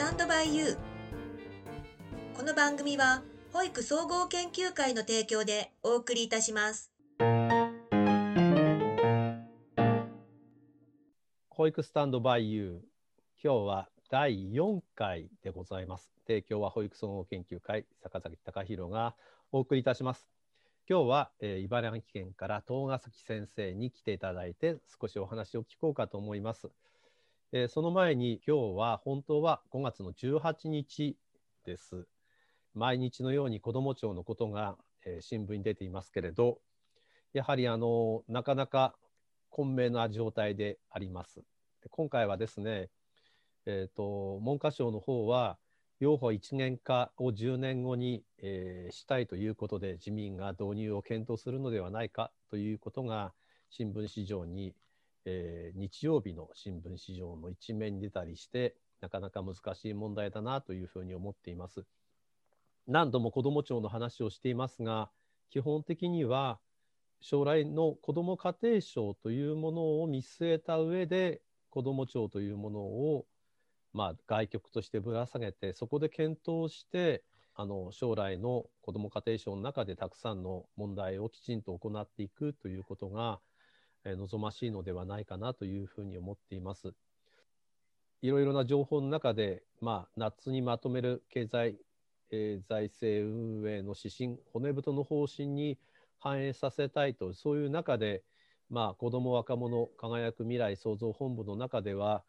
タンドバイユー。この番組は保育総合研究会の提供でお送りいたします。保育スタンドバイユー。今日は第4回でございます。提供は保育総合研究会坂崎隆弘がお送りいたします。今日は、えー、茨城県から東ヶ崎先生に来ていただいて少しお話を聞こうかと思います。えー、その前に今日は本当は5月の18日です。毎日のように子ども庁のことが、えー、新聞に出ていますけれどやはりあのなかなか混迷な状態であります。で今回はですね、えーと文科省の方は養護一元化を10年後に、えー、したいということで自民が導入を検討するのではないかということが新聞市場に、えー、日曜日の新聞市場の一面に出たりしてなかなか難しい問題だなというふうに思っています。何度も子ども庁の話をしていますが基本的には将来の子ども家庭省というものを見据えた上で子ども庁というものをまあ、外局としてぶら下げてそこで検討してあの将来の子ども家庭省の中でたくさんの問題をきちんと行っていくということが、え、望ましいのではないかなというふうに思っています。いろいろな情報の中で、まあ、夏にまとめる経済、えー、財政運営の指針骨太の方針に反映させたいとそういう中で、まあ、子ども若者輝く未来創造本部の中では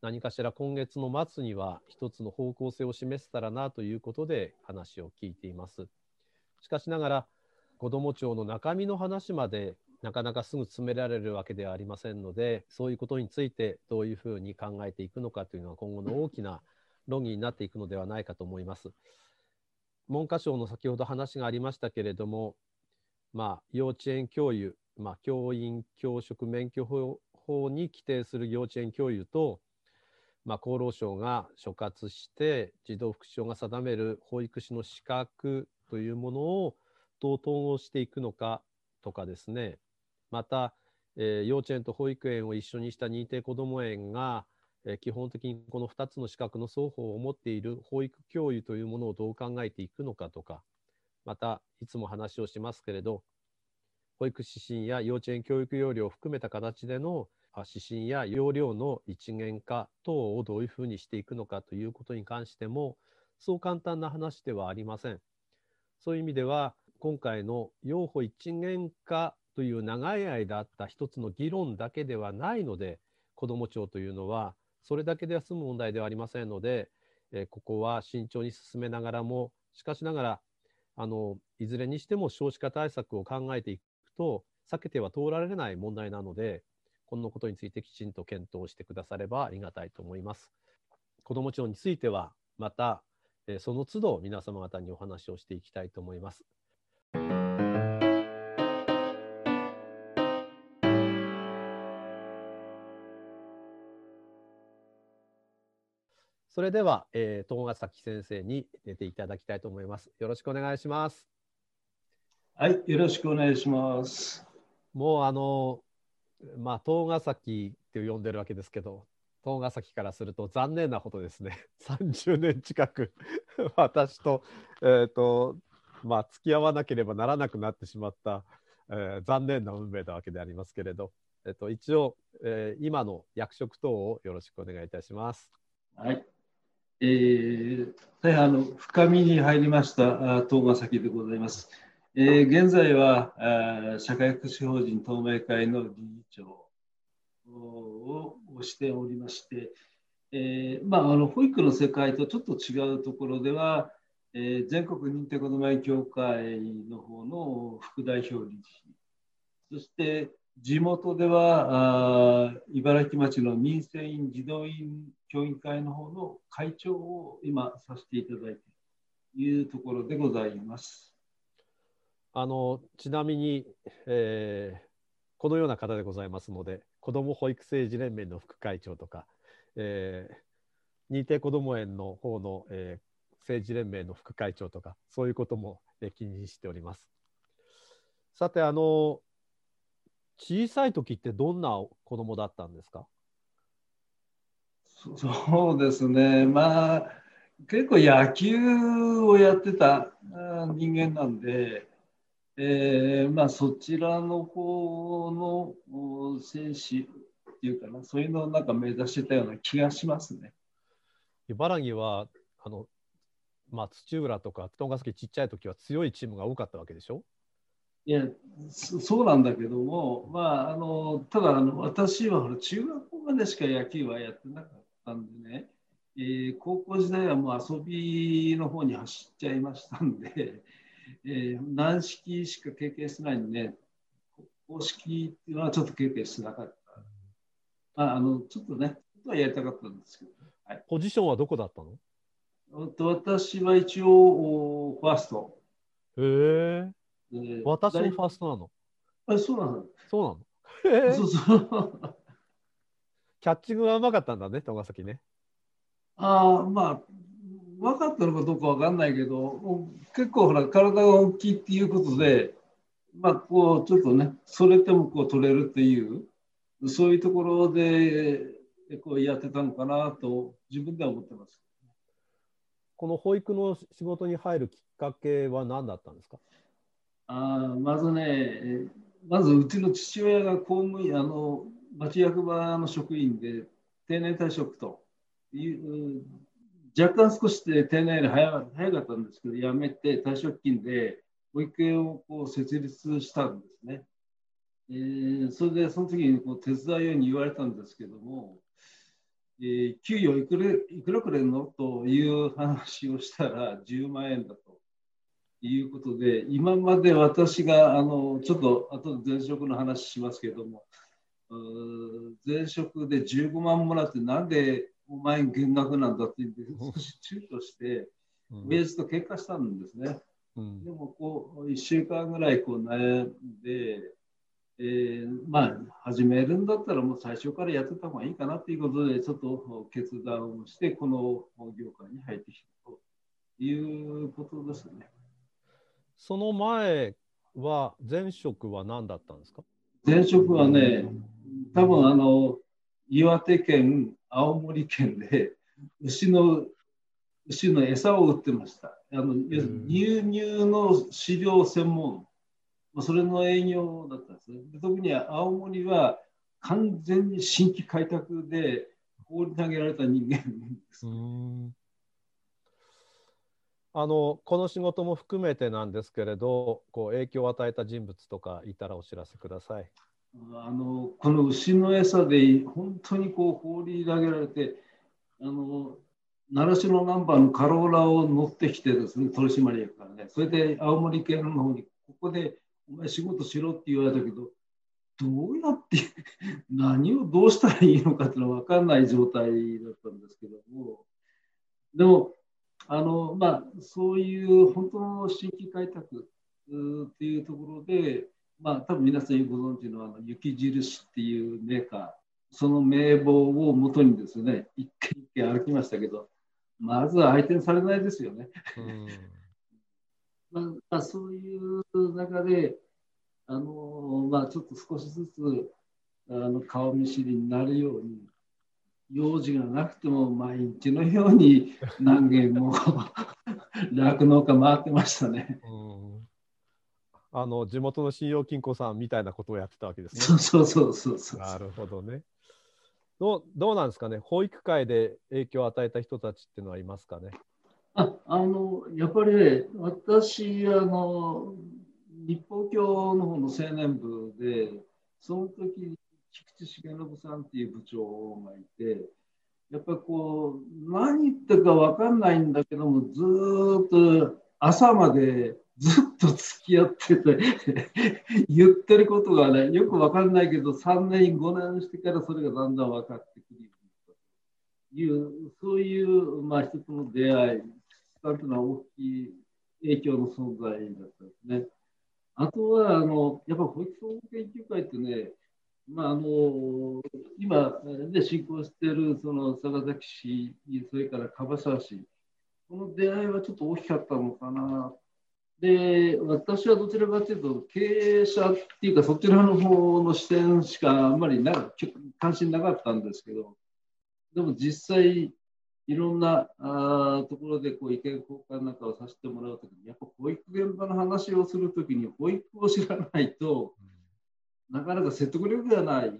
何かしら今月の末には一つの方向性を示せたらなということで話を聞いています。しかしながら子ども庁の中身の話までなかなかすぐ詰められるわけではありませんのでそういうことについてどういうふうに考えていくのかというのは今後の大きな論議になっていくのではないかと思います。文科省の先ほど話がありましたけれども、まあ、幼稚園教諭、まあ、教員教職免許法に規定する幼稚園教諭とまあ、厚労省が所轄して児童福祉省が定める保育士の資格というものをどう統合していくのかとかですねまた、えー、幼稚園と保育園を一緒にした認定こども園が、えー、基本的にこの2つの資格の双方を持っている保育教諭というものをどう考えていくのかとかまたいつも話をしますけれど保育指針や幼稚園教育要領を含めた形での指針や容量の一元化等をどういうふうにしていくのかということに関してもそう簡単な話ではありません。そういう意味では今回の用法一元化という長い間あった一つの議論だけではないので子ども庁というのはそれだけでは済む問題ではありませんので、えここは慎重に進めながらもしかしながらあのいずれにしても少子化対策を考えていくと避けては通られない問題なのでこのことについてきちんと検討してくださればありがたいと思います。子ども庁についてはまたその都度皆様方にお話をしていきたいと思います。それでは、えー、東ヶ崎先生に出ていただきたいと思います。よろしくお願いします。はい、よろしくお願いします。もうあのまあ、東ヶ崎って呼んでるわけですけど、東ヶ崎からすると残念なことですね。30年近く 私と、えっ、ー、と、まあ、付き合わなければならなくなってしまった、えー、残念な運命なわけでありますけれど、えっ、ー、と、一応、えー、今の役職等をよろしくお願いいたします。はい。えー、大変あの深みに入りました東ヶ崎でございます。えー、現在はあ社会福祉法人東明会の理事長をしておりまして、えーまあ、あの保育の世界とちょっと違うところでは、えー、全国認定こども園協会の方の副代表理事そして地元ではあ茨城町の民生委員児童院協議会の方の会長を今させていただいているところでございます。あのちなみに、えー、このような方でございますので子ども保育政治連盟の副会長とか、えー、認定こども園の方の、えー、政治連盟の副会長とかそういうことも、えー、気にしております。さてあの小さい時ってどんな子供だったんですか？そ うですね、まあ、結構野球をやってた人間なんで、えーまあ、そちらの方の選手っていうかな、そういうのをなんか目指してたような気がしますね。茨城はあの、まあ、土浦とか布団ヶ崎ちっちゃい時は強いチームが多かったわけでしょ？いやそうなんだけども、まあ、あのただあの私は中学校までしか野球はやってなかったんでね、えー、高校時代はもう遊びの方に走っちゃいましたんで、えー、軟式しか経験してないんで、ね、公式っていうのはちょっと経験してなかった。ああのちょっとね、はやりたかったんですけど、はい、ポジションはどこだったの？私は一応ファースト。へえ。私もファーストなの？あ、そうなのそうなの？そうそう。キャッチングがうまかったんだね、長崎ね。ああ、まあ、分かったのかどうか分かんないけど、結構ほら、体が大きいっていうことで、まあ、こう、ちょっとね、それてもこう取れるっていう、そういうところで、こうやってたのかなと、自分では思ってます。この保育の仕事に入るきっかけは何だったんですか？あまずね、まずうちの父親が公務員、あの町役場の職員で定年退職という、若干少しで定年より早早かったんですけど、辞めて退職金で保育園をこう設立したんですね。えー、それでその時にこう手伝うように言われたんですけども、えー、給与いくらいくらくれんの？という話をしたら10万円だと。いうことで、今まで私があのちょっと後で前職の話しますけども、前職で15万もらって、なんでお前減額なんだって言って、少し躊躇して、親父と喧嘩したんですね。うん、でもこう1週間ぐらいこう悩んで、えー、まあ始めるんだったらもう最初からやってた方がいいかなということでちょっと決断をしてこの業界に入ってきたということですね。その前は前職は何だったんですか？前職はね、多分あの岩手県、青森県で牛の牛の餌を売ってました。あの乳乳の飼料専門、それの営業だったんですね。特に青森は完全に新規開拓で放り投げられた人間です。あのこの仕事も含めてなんですけれどこう影響を与えた人物とかいたらお知らせください。あのこの牛の餌で本当にこう放り投げられてあの習志野ナンバーのカローラを乗ってきてですね取締役からねそれで青森県の方にここでお前仕事しろって言われたけどどうやって 何をどうしたらいいのかっていうのは分かんない状態だったんですけどもでもあのまあ、そういう本当の新規開拓っていうところで、まあ、多分皆さんご存知のあの雪印っていうメーカー、その名簿をもとにですね、一軒一軒歩きましたけど、まずは相手にされないですよね。まあ、そういう中で、あのまあ、ちょっと少しずつあの顔見知りになるように用事がなくても毎日のように 何軒も酪農家回ってましたね。あの地元の信用金庫さんみたいなことをやってたわけですね。そうそうそうそうそうなるほどね。どうどうなんですかね、保育界で影響を与えた人たちっていうのはいますかね？ああのやっぱり、ね、私あの、日報協の方の青年部で、その時重信さんっていう部長がいて、やっぱこう、何言ってるか分かんないんだけども、ずっと朝までずっと付き合ってて 言ってることがね、よく分かんないけど、3年、5年してからそれがだんだん分かってくるという、そういう、まあ、一つの出会い、さんというのは大きい影響の存在だったんですね。あとは、あのやっぱ保育総合研究会ってね、まあ、あの今、ね、進行しているその坂崎市、それから樺沢市、この出会いはちょっと大きかったのかな。で、私はどちらかというと、経営者っていうか、そちらの方の視点しかあんまりな関心なかったんですけど、でも実際いろんなあところでこう意見交換なんかをさせてもらうときにやっぱ保育現場の話をするときに保育を知らないと、なかなか説得力がない、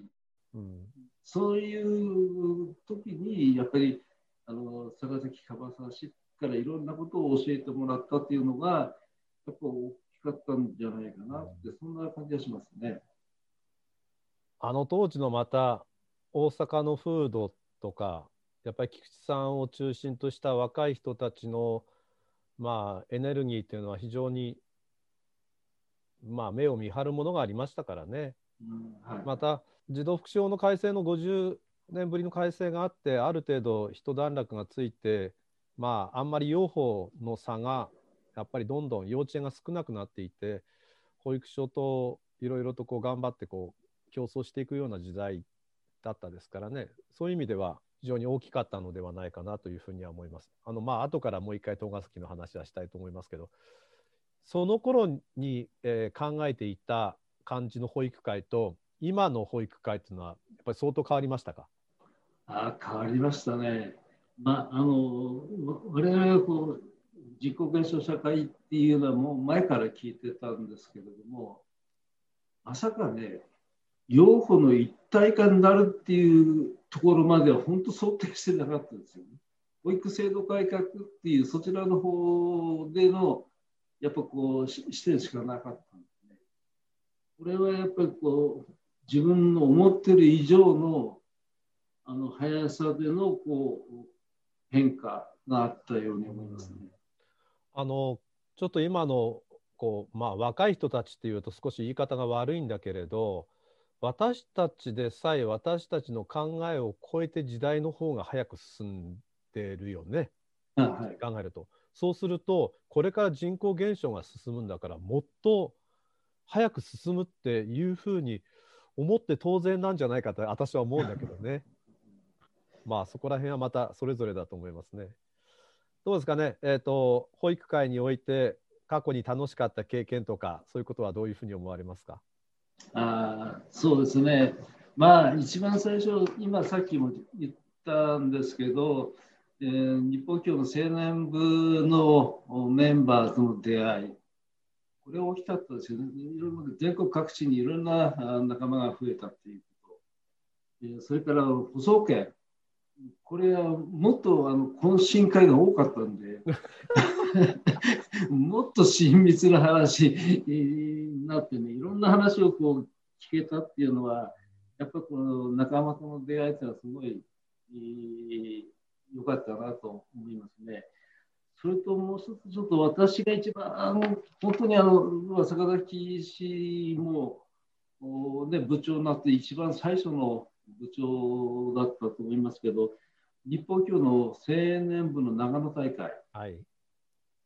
うん、そういう時にやっぱりあの坂崎樺沢氏からいろんなことを教えてもらったっていうのがやっぱ大きかったんじゃないかなって、そんな感じがしますね。あの当時のまた大阪の風土とかやっぱり菊池さんを中心とした若い人たちのまあエネルギーっていうのは非常にまあ目を見張るものがありましたからね。また児童福祉法の改正の50年ぶりの改正があってある程度一段落がついてまああんまり養蜂の差がやっぱりどんどん幼稚園が少なくなっていて保育所といろいろとこう頑張ってこう競争していくような時代だったですからねそういう意味では非常に大きかったのではないかなというふうには思います。あのまあ後からもう一回東ヶ崎の話はしたいと思いますけどその頃に、えー、考えていた感じの保育会と今の保育会っていうのはやっぱり相当変わりましたか？あ変わりましたね。まあ、あの我々はこう自己現象社会っていうのはもう前から聞いてたんですけれどもまさかね養護の一体化になるっていうところまでは本当想定してなかったですよね。保育制度改革っていうそちらの方でのやっぱこう視点しかなかったんで。これはやっぱりこう自分の思ってる以上のあの速さでのこう変化があったように思いますね。あのちょっと今のこう、まあ、若い人たちっていうと少し言い方が悪いんだけれど私たちでさえ私たちの考えを超えて時代の方が早く進んでるよね、はい、考えると。そうするとこれから人口減少が進むんだからもっと早く進むっていうふうに思って当然なんじゃないかと私は思うんだけどね。まあそこら辺はまたそれぞれだと思いますね。どうですかね、えーと、保育会において過去に楽しかった経験とかそういうことはどういうふうに思われますか？あそうですね、まあ一番最初今さっきも言ったんですけど、えー、日本教の青年部のメンバーとの出会いこれは大きかったですよねいろんな全国各地にいろんな仲間が増えたっていうこと、それから舗装圏これはもっとあの懇親会が多かったんで。もっと親密な話になってねいろんな話をこう聞けたっていうのはやっぱこの仲間との出会いっていうのはすごい良かったなと思いますね。それともう一つちょっと私が一番本当にあの坂崎氏も、ね、部長になって一番最初の部長だったと思いますけど、日本教の青年部の長野大会、はい、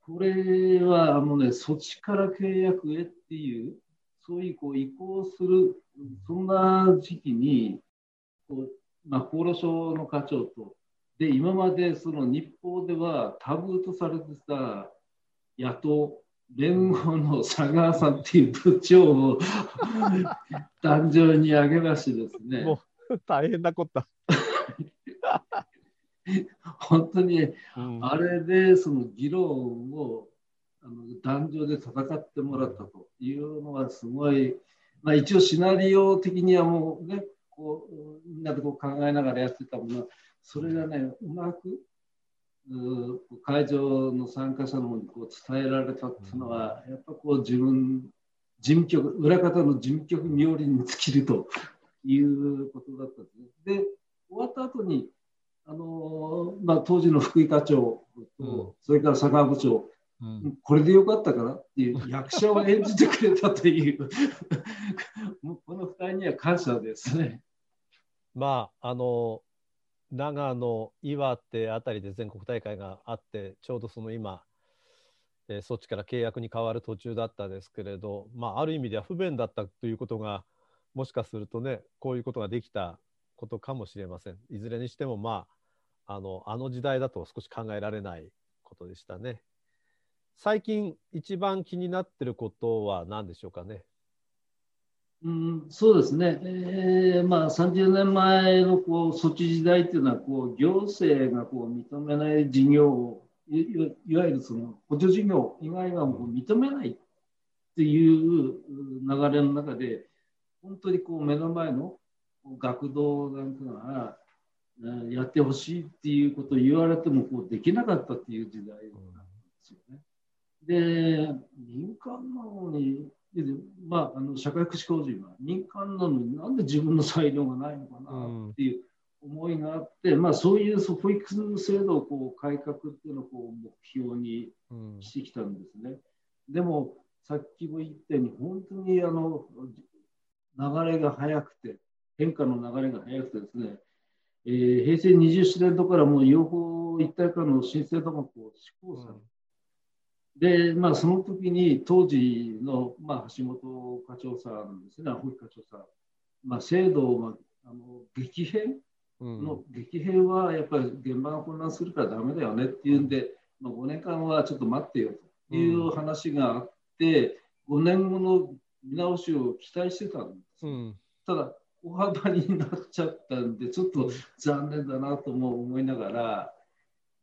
これはあの、ね、措置から契約へっていう、そういうこう移行する、そんな時期に、こうまあ、厚労省の課長と、で今までその日報ではタブーとされてた野党、連合の佐川さんっていう部長を 壇上に上げましてですね。大変なこと。本当に、あれでその議論をあの壇上で戦ってもらったというのはすごい、まあ、一応シナリオ的にはもうねこうみんなでこう考えながらやってたものそれがねうまく会場の参加者の方にこう伝えられたっていうのは、やっぱこう自分事務局裏方の事務局冥利に尽きるということだったんですね。で、終わった後に、あのまあ、当時の福井課長と、うん、それから佐川部長、うん、これでよかったかなっていう役者を演じてくれたという もうこの2人には感謝ですね。まああの長野、岩手あたりで全国大会があってちょうどその今、えー、そっちから契約に変わる途中だったですけれど、まあ、ある意味では不便だったということがもしかするとねこういうことができたことかもしれません。いずれにしてもまああのあの時代だと少し考えられないことでしたね。最近一番気になってることは何でしょうかね。うん、そうですね、えーまあ、30年前のこう措置時代というのはこう行政がこう認めない事業をいわゆるその補助事業以外はもう認めないっていう流れの中で本当にこう目の前の学童なんていうのはやってほしいっていうことを言われてもこうできなかったっていう時代なんですよね。で民間なのにまあ、あの社会福祉法人は民間なのになんで自分の裁量がないのかなっていう思いがあって、うん、まあ、そういう保育制度をこう改革っていうのをこう目標にしてきたんですね。うん、でもさっきも言ったように本当にあの流れが速くて変化の流れが速くてですね、えー、平成27年度からもう養護一体化の申請とかこう施行されて、で、まあ、その時に当時の、まあ、橋本課長さんですね、保育課長さん、まあ、制度を、まあ、あの激変？の、うん、激変はやっぱり現場が混乱するからだめだよねっていうんで、まあ、5年間はちょっと待ってよという話があって、うん、5年後の見直しを期待してたんです。うん、ただ大幅になっちゃったんで、ちょっと残念だなとも思いながら、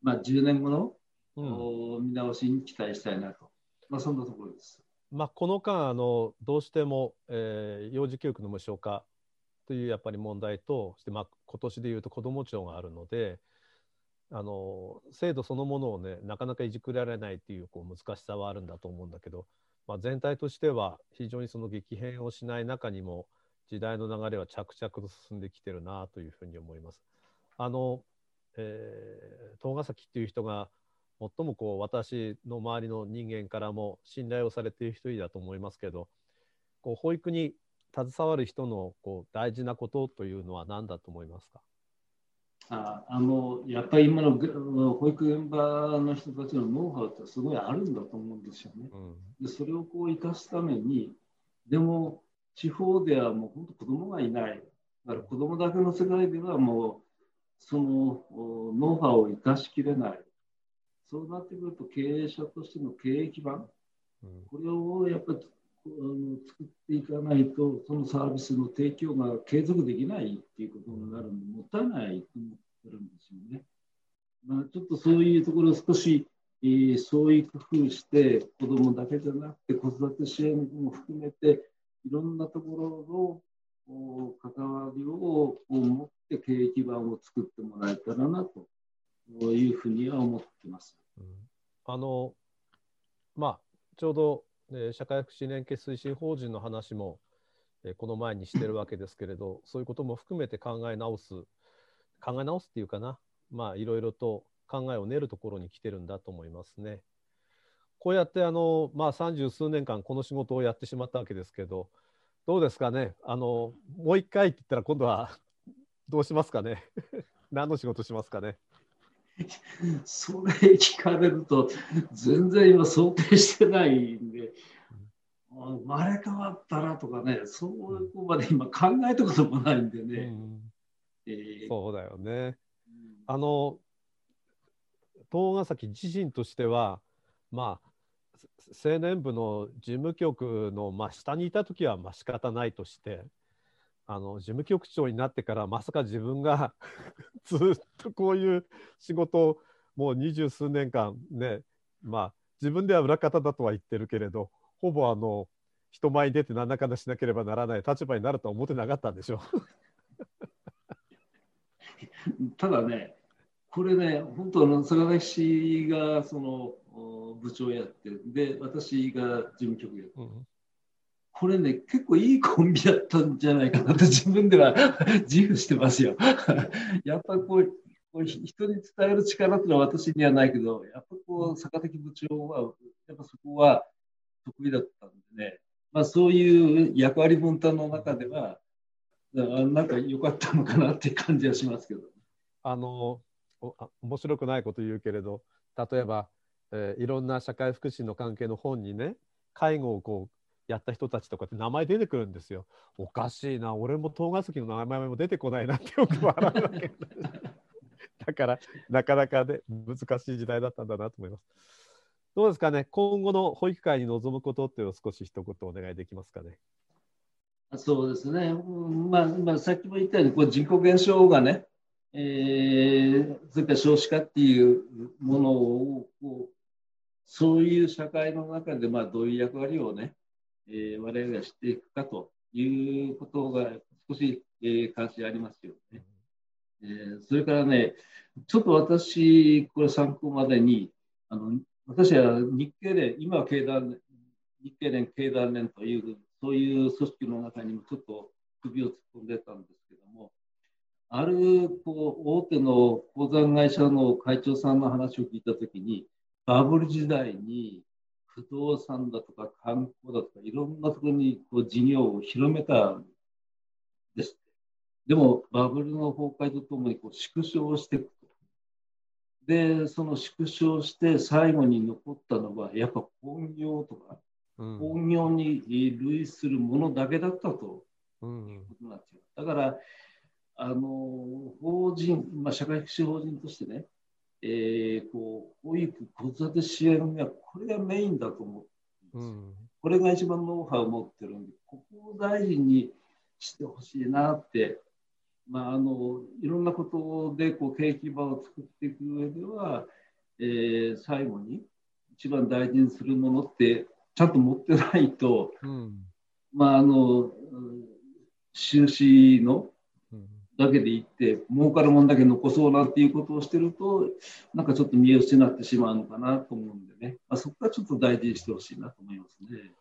まあ、10年後のうん、見直しに期待したいなと、まあ、そんなところです。まあ、この間あのどうしても、えー、幼児教育の無償化というやっぱり問題として、まあ、今年でいうと子ども庁があるのであの制度そのものをねなかなかいじくられないっていうこう難しさはあるんだと思うんだけど、まあ、全体としては非常にその激変をしない中にも時代の流れは着々と進んできてるなというふうに思います。あの、えー、東ヶ崎っていう人が最もこう私の周りの人間からも信頼をされている一人だと思いますけどこう保育に携わる人のこう大事なことというのは何だと思いますか？ああのやっぱり今の保育現場の人たちのノウハウってすごいあるんだと思うんですよね。うん、でそれをこう生かすためにでも地方ではもう本当子供がいない。だから子供だけの世界ではもうそのノウハウを生かしきれない。そうなってくると経営者としての経営基盤、うん、これをやっぱりあの作っていかないとそのサービスの提供が継続できないっていうことになるんでもったいないと思ってるんですよね。まあ、ちょっとそういうところを少し、えー、そういう工夫して子どもだけじゃなくて子育て支援も含めていろんなところの関わりを持って経営基盤を作ってもらえたらなというふうには思ってます。あのまあちょうど、ね、社会福祉連携推進法人の話も、えこの前にしてるわけですけれど そういうことも含めて考え直す考え直すっていうかな。まあいろいろと考えを練るところに来てるんだと思いますね。こうやってあの、まあ、30数年間この仕事をやってしまったわけですけどどうですかね？あのもう一回って言ったら今度は どうしますかね？何の仕事しますかね？それ聞かれると全然今想定してないんで、生まれ変わったらとかねそうこまで今考えたこともないんでね。うんえー、そうだよね。あの東ヶ崎自身としてはまあ青年部の事務局の、まあ、下にいた時はまあ仕方ないとしてあの事務局長になってからまさか自分が ずっとこういう仕事をもう二十数年間ねまあ自分では裏方だとは言ってるけれどほぼあの人前に出て何らかのしなければならない立場になるとは思ってなかったんでしょ ただねこれね本当の坂崎氏がその部長やってで私が事務局やって、うんこれね、結構いいコンビだったんじゃないかなと自分では 自負してますよ。やっぱこう、こう人に伝える力っていうのは私にはないけど、やっぱこう、坂崎部長は、やっぱそこは得意だったんでね、まあそういう役割分担の中では、なんか良かったのかなっていう感じはしますけど。あの、面白くないこと言うけれど、例えば、えー、いろんな社会福祉の関係の本にね、介護をこうやった人たちとかって名前出てくるんですよ。おかしいな、俺も東ヶ崎の名前も出てこないなってよく笑うわけだから、なかなかね、難しい時代だったんだなと思います。どうですかね、今後の保育会に臨むことっていうのを少し一言お願いできますかね？そうですね、まあまあ、さっきも言ったようにこう人口減少がね、えー、それから少子化っていうものをこうそういう社会の中でまあどういう役割をね、えー、我々がしていくかということが少し、えー、関心ありますよね。えー、それからね、ちょっと私、これ参考までに、あの私は日経連、今は経団日経連経団連というそういう組織の中にもちょっと首を突っ込んでたんですけども、あるこう大手の鉱山会社の会長さんの話を聞いたときに、バブル時代に不動産だとか観光だとかいろんなところにこう事業を広めたんです。でもバブルの崩壊とともにこう縮小していくと。で、その縮小して最後に残ったのはやっぱ工業とか工業に類するものだけだったということになっちゃう。だからあの法人、まあ、社会福祉法人としてね、えー、こう保育、子育て支援がこれがメインだと思ってうん、これが一番ノウハウを持ってるんで、ここを大事にしてほしいなって、まあ、あのいろんなことでこう景気場を作っていく上では、えー、最後に一番大事にするものってちゃんと持ってないと、うん、まああの収支のだけでいって、儲かるもんだけ残そうなんていうことをしてると、なんかちょっと見失ってしまうのかなと思うんでね、まあ、そこはちょっと大事にしてほしいなと思いますね。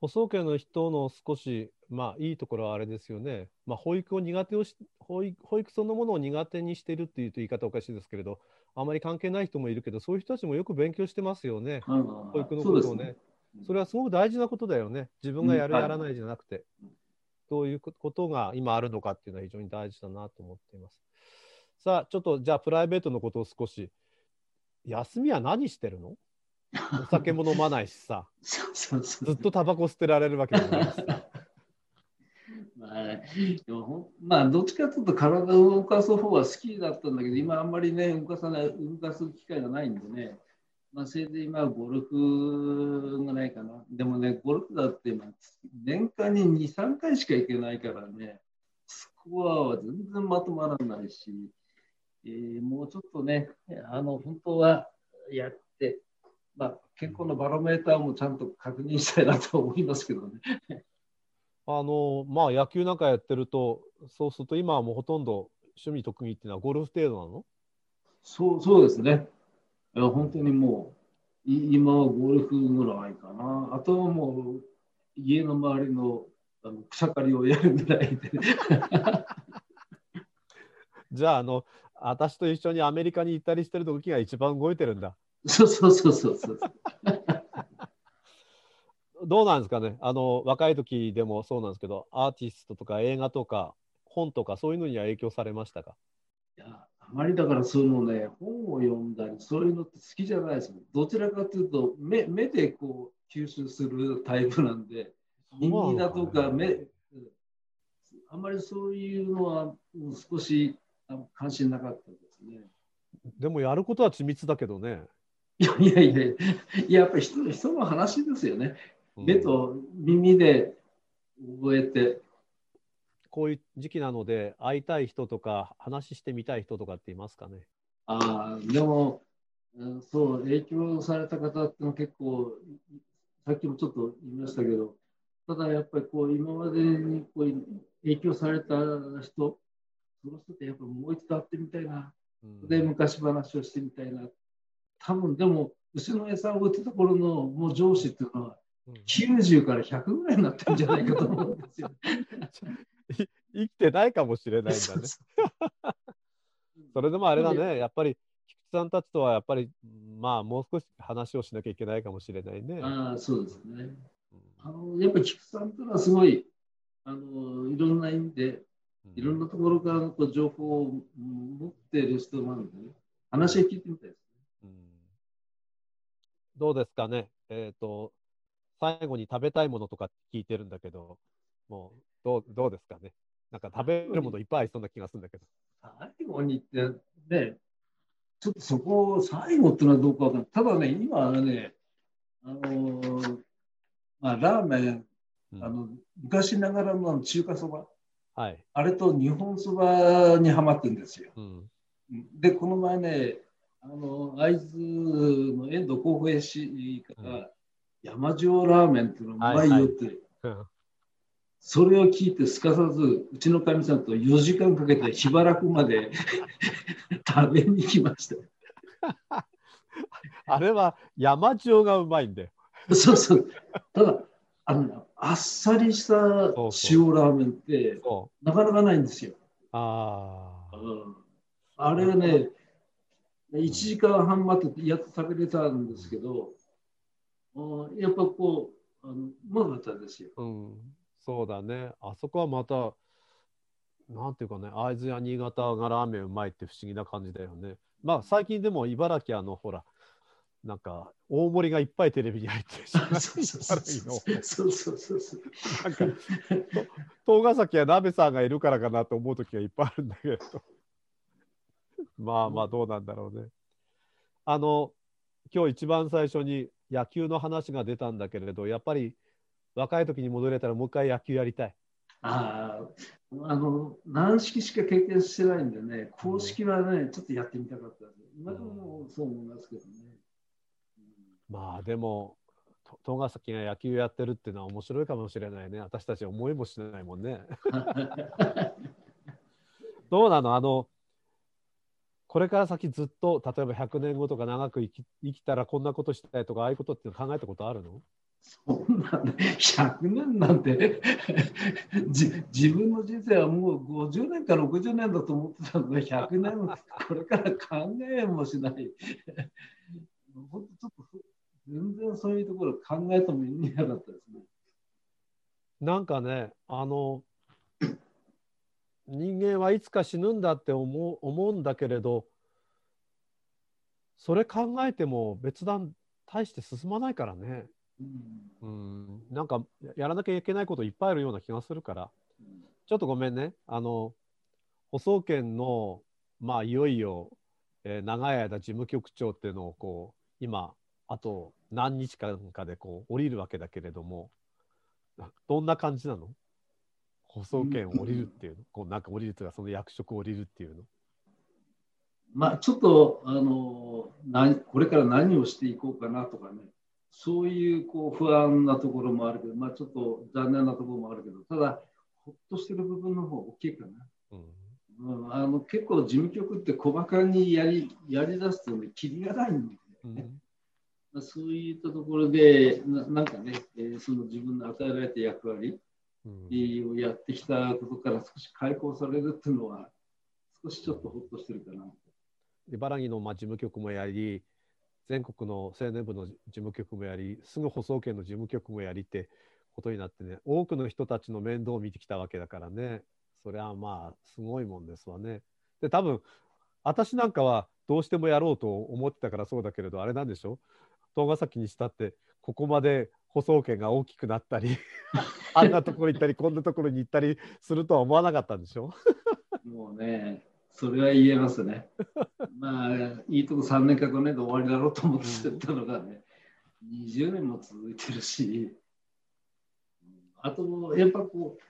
保送家の人の少し、まあ、いいところはあれですよね、まあ、保育を苦手をし保育、保育そのものを苦手にしているっていうと言い方おかしいですけれど、あまり関係ない人もいるけど、そういう人たちもよく勉強してますよね、保育のことをね。それはすごく大事なことだよね。自分がやる、やらないじゃなくて、どういうことが今あるのかっていうのは非常に大事だなと思っています。さあ、ちょっとじゃあプライベートのことを少し。休みは何してるの？お酒も飲まないしさ。ずっとタバコ捨てられるわけじゃないしさ。まあ、まあ、どっちかというと体を動かす方は好きだったんだけど、今あんまりね、動かさない、動かす機会がないんでね、まあ、せいぜい今はゴルフがないかな。でもね、ゴルフだって年間に2、3回しか行けないからね、スコアは全然まとまらないし、えー、もうちょっとね、あの本当はやって、まあ、健康のバロメーターもちゃんと確認したいなと思いますけどね。あのまあ、野球なんかやってると、そうすると今はもうほとんど趣味特技っていうのはゴルフ程度なの？そうそうですね。いや本当にもう今はゴルフぐらいかな。あとはもう家の周りのあの草刈りをやるぐらいで。じゃああの私と一緒にアメリカに行ったりしてる時が一番動いてるんだ。そうそうそうそうそう。どうなんですかね。あの若い時でもそうなんですけどアーティストとか映画とか本とかそういうのには影響されましたか？いやあまりだからそのね、本を読んだり、そういうのって好きじゃないですよ。どちらかというと目、目でこう吸収するタイプなんで、耳だとか目、あんまりそういうのは少し関心なかったですね。でもやることは緻密だけどね。いやいやいや、いややっぱり人人の話ですよね。目と耳で覚えて、こういう時期なので、会いたい人とか、話してみたい人とかっていますかね？ああ、でも、そう、影響された方ってのは結構、さっきもちょっと言いましたけど、ただやっぱりこう、今までにこう影響された人、その人ってやっぱもう一度会ってみたいな、うん、で、昔話をしてみたいな。多分でも、牛の餌を売ってた頃のもう上司っていうのは、90から100ぐらいになってるんじゃないかと思うんですよ。生きてないかもしれないんだね。そ れでもあれだね、やっぱり菊池さんたちとはやっぱり、まあ、もう少し話をしなきゃいけないかもしれないね。ああ、そうですね。あのやっぱり菊池さんというのはすごい、あのいろんな意味で、いろんなところからこう情報を持っている人なんでね、話を聞いてみたいですね。うん、どうですかね、えっ、ー、と、最後に食べたいものとか聞いてるんだけど、もうどうどうですかね。なんか食べるものいっぱいありそうな気がするんだけど。最後にってね、ちょっとそこ、最後っていうのはどうかわかんない。ただね、今はね、あのー、まあ、ラーメンうんあの昔ながらの中華そば、はい。あれと日本そばにはまってるんですよ。うん。で、この前ね、あの会津の遠藤広平氏から、うん山塩ラーメンっていうのうまいよって、うんそれを聞いてすかさずうちのかみさんと4時間かけてしばらくまで 食べに来ました。あれは山塩がうまいんだよ。そうそう。ただ、あのねあっさりした塩ラーメンって。なかなかないんですよ。ああ。うんあれはね、1時間半待ってやっと食べれたんですけど、うんやっぱこう、あのうまかったですよ。うん。そうだね。あそこはまた、なんていうかね、会津や新潟がラーメンうまいって不思議な感じだよね。まあ最近でも茨城あの、ほら、なんか大盛りがいっぱいテレビに入ってるしそうそうそう茨城のそうそうそうそう。なんか、と東ヶ崎は鍋さんがいるからかなと思う時がいっぱいあるんだけど。まあまあ、どうなんだろうね。あの、今日一番最初に野球の話が出たんだけれど、やっぱり若い時に戻れたらもう一回野球やりたい。ああ、あの、軟式しか経験してないんでね、公式はね、ちょっとやってみたかったです。今でもそう思いますけどね。まあでも、と東ヶ崎が野球やってるっていうのは面白いかもしれないね。私たち思いもしないもんね。どうなの？あの、これから先ずっと、例えば100年後とか長く生き生きたらこんなことしたいとか、ああいうことって考えたことあるの？そんな、100年なんて自分の人生はもう50年か60年だと思ってたのが100年これから考えもしない。本当ちょっと全然そういうところ考えても意味なかったですね。なんかね、あの、人間はいつか死ぬんだって思う思うんだけれど、それ考えても別段大して進まないからね。うん。うん、なんかやらなきゃいけないこといっぱいあるような気がするから、ちょっとごめんね。あの、舗装研の、まあ、いよいよ、えー長い間事務局長っていうのをこう、今、あと何日間かでこう降りるわけだけれども、などんな感じなの？舗装研を降りるっていうの、こうなんか降りるというか、その役職を降りるっていうの？まあちょっとあの何これから何をしていこうかなとかねそういうこう不安なところもあるけど、まあ、ちょっと残念なところもあるけどただほっとしてる部分の方が大きいかな。うんうん、あの結構事務局って細かにやりやりだすとね、キリがないんで、うんまあ、そういったところでな、なんかね、えーその自分の与えられた役割をやってきたことから少し解放されるっていうのは、少しちょっとほっとしてるかな。茨城のまあ事務局もやり、全国の青年部の事務局もやり、すぐ舗装研の事務局もやりってことになってね、多くの人たちの面倒を見てきたわけだからね、それはまあ、すごいもんですわね。で、多分私なんかはどうしてもやろうと思ってたからそうだけれど、あれなんでしょ？東ヶ崎にしたって、ここまで舗装圏が大きくなったり、あんなところ行ったり、こんなところに行ったりするとは思わなかったんでしょ？もうね、それは言えますね。まあ、いいとこ3年か5年で終わりだろうと思ってたのがね、20年も続いてるし、あと、やっぱこう、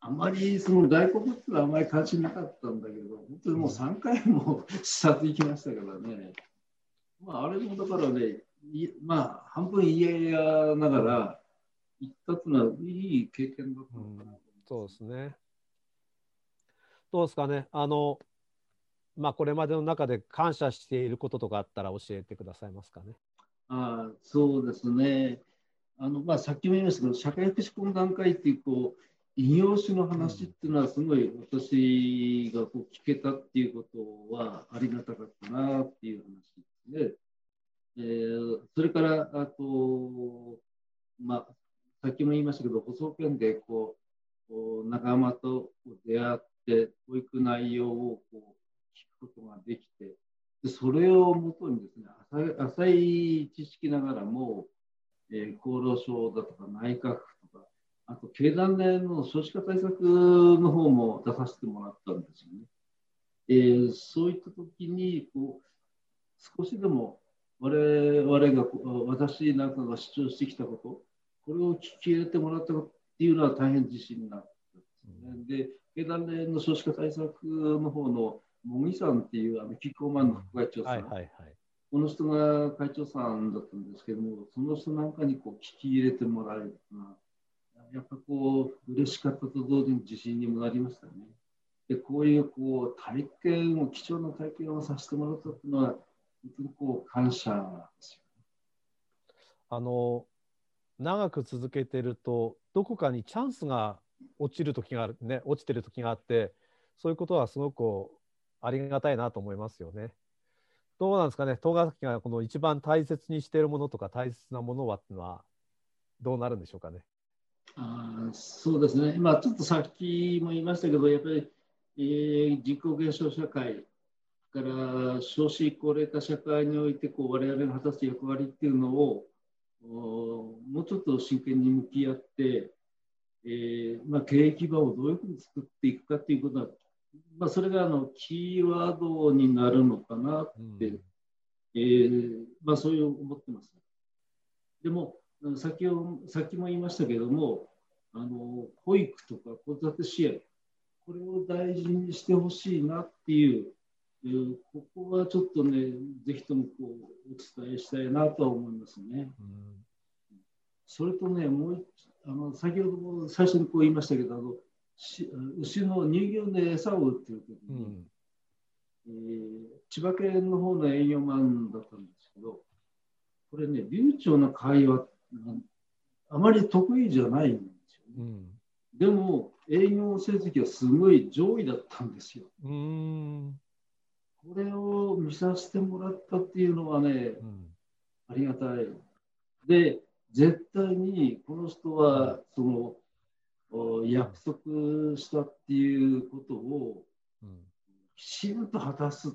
あまりその外国ってのはあまり関心なかったんだけど、本当にもう3回も視察行きましたからね。まあ、あれもだからね、いまあ、半分嫌々ながら行ったっていうのはいい経験だったのかなと思いますそうですね。どうですかね。あの、まあ、これまでの中で感謝していることとかあったら教えてくださいますかね。あそうですね。あのまあ、さっきも言いましたけど、社会福祉懇談会っていうこう異業種の話っていうのは、すごい私がこう聞けたっていうことはありがたかったなっていう話で。えーそれから、あと、まあ、さっきも言いましたけど、補送研でこうこう仲間と出会って、教育内容をこう聞くことができて、でそれをもとにですね浅い、浅い知識ながらも、えー厚労省だとか内閣府とか、あと経団連の少子化対策の方も出させてもらったんですよね。えーそういった時にこう、少しでも我々がこう、私なんかが主張してきたこと、これを聞き入れてもらったっていうのは大変自信になったんですね。で経団連の少子化対策の方の茂木さんっていうあのキッコーマンの長さん、はいはいはい、この人が会長さんだったんですけどもその人なんかにこう聞き入れてもらえるのはやっぱこう嬉しかったと同時に自信にもなりましたね。でこういうこう体験を貴重な体験をさせてもらったというのは本当にこう感謝ですよ、あの長く続けてるとどこかにチャンスが落ちる時があるね落ちてる時があってそういうことはすごくありがたいなと思いますよね。どうなんですかね東ヶ崎がこの一番大切にしているものとか大切なものはっていうのはどうなるんでしょうかね。あそうですね、今ちょっとさっきも言いましたけど、やっぱり、えー、人口減少社会から少子高齢化社会においてこう我々が果たす役割っていうのをもうちょっと真剣に向き合って、えーまあ、経営基盤をどういうふうに作っていくかっていうことは、まあ、それがあのキーワードになるのかなって、うん、えー、まあ、そういう思ってます。でも先を先も言いましたけどもあの保育とか子育て支援これを大事にしてほしいなっていう、えー、ここはちょっとねぜひともこうお伝えしたいなとは思いますね。うん、それとねもうあの先ほども最初にこう言いましたけどあの牛の乳牛で餌を売ってる時に、うん、えー、千葉県の方の営業マンだったんですけどこれね流暢な会話あまり得意じゃないんですよ、ね、うん、でも営業成績はすごい上位だったんですよ。うん。これを見させてもらったっていうのはね、うん、ありがたい。で、絶対にこの人はその約束したっていうことをきちんと果たす。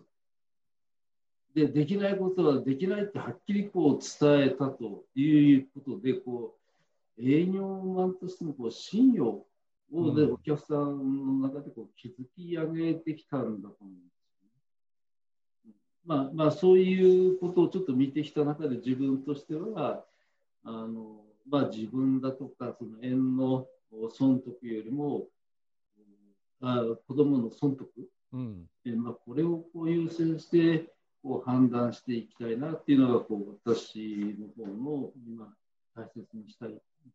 でできないことはできないってはっきりこう伝えたということでこう営業マンとしてのこう信用をで、お客さんの中でこう築き上げてきたんだと思うんですよね。まあまあ、そういうことをちょっと見てきた中で自分としてはあの、まあ、自分だとかその縁の損得よりもあ子どもの損得、うん。えまあ、これをこう優先してこう判断していきたいなっていうのがこう私の方の今大切にしたい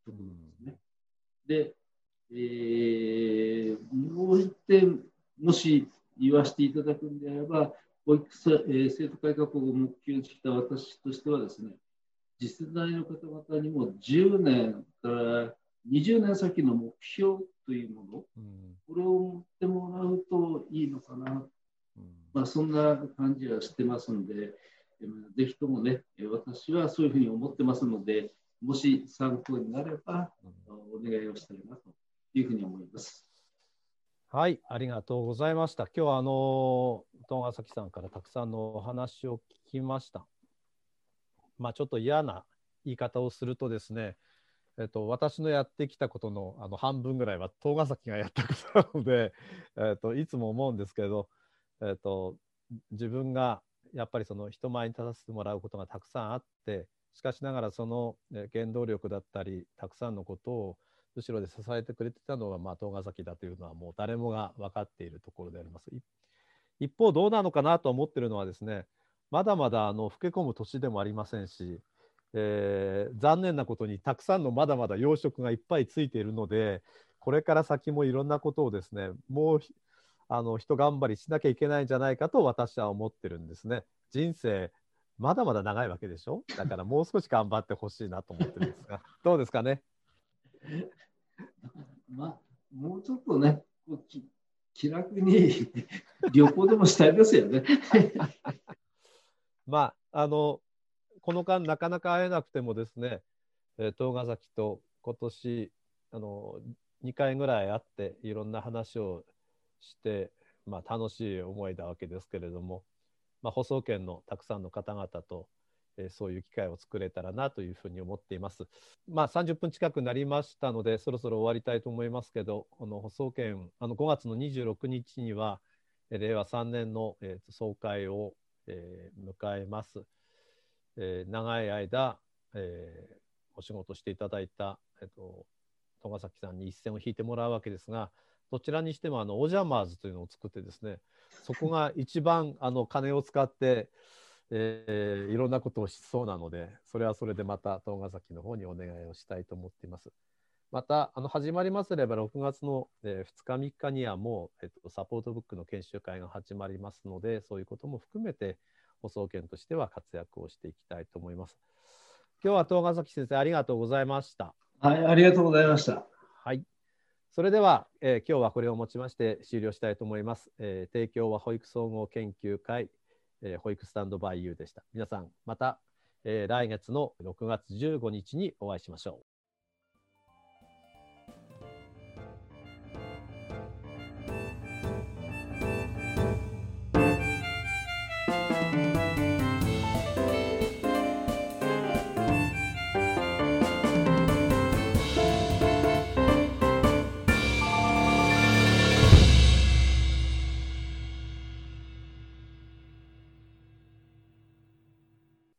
ところですね。で、えー、もう一点もし言わせていただくんであれば保育さ、えー、生徒改革を目標にしてきた私としてはですね次世代の方々にも10年から20年先の目標というもの、うん、これを持ってもらうといいのかなまあ、そんな感じはしてますので、ぜひともね、私はそういうふうに思ってますので、もし参考になれば、お願いをしたいなというふうに思います。はい、ありがとうございました。今日はあの東ヶ崎さんからたくさんのお話を聞きました。まあ、ちょっと嫌な言い方をするとですね、えっと、私のやってきたことのあの半分ぐらいは東ヶ崎がやったことなので、えっと、いつも思うんですけど、えーと、自分がやっぱりその人前に立たせてもらうことがたくさんあってしかしながらその原動力だったりたくさんのことを後ろで支えてくれてたのが、まあ、東ヶ崎だというのはもう誰もが分かっているところであります。一方どうなのかなと思ってるのはですねまだまだあの老け込む年でもありませんし、えー、残念なことにたくさんのまだまだ養殖がいっぱいついているのでこれから先もいろんなことをですねもうあの人頑張りしなきゃいけないんじゃないかと私は思ってるんですね。人生まだまだ長いわけでしょ？だからもう少し頑張ってほしいなと思ってるんですが どうですかね？まあもうちょっとね気楽に 旅行でもしたいですよね。まああのこの間なかなか会えなくてもですね、えー、東ヶ崎と今年あの2回ぐらい会っていろんな話をして、まあ、楽しい思いだわけですけれども、まあ、放送権のたくさんの方々と、えー、そういう機会を作れたらなというふうに思っています。まあ、30分近くなりましたのでそろそろ終わりたいと思いますけどこの放送権あの5月の26日には令和3年の、えー、総会を、えー、迎えます。えー、長い間、えー、お仕事していただいた、えーと戸ヶ崎さんに一線を引いてもらうわけですがどちらにしてもあのオジャマーズというのを作ってですねそこが 一番あの金を使って、えー、いろんなことをしそうなのでそれはそれでまた東ヶ崎の方にお願いをしたいと思っています。またあの始まりますれば6月の、えー、2日3日にはもう、えっと、サポートブックの研修会が始まりますのでそういうことも含めて放送権としては活躍をしていきたいと思います。今日は東ヶ崎先生ありがとうございました。はい、ありがとうございました。はい。それでは、えー、今日はこれをもちまして終了したいと思います。えー、提供は保育総合研究会、えー、保育スタンドバイユーでした。皆さん、また、えー、来月の6月15日にお会いしましょう。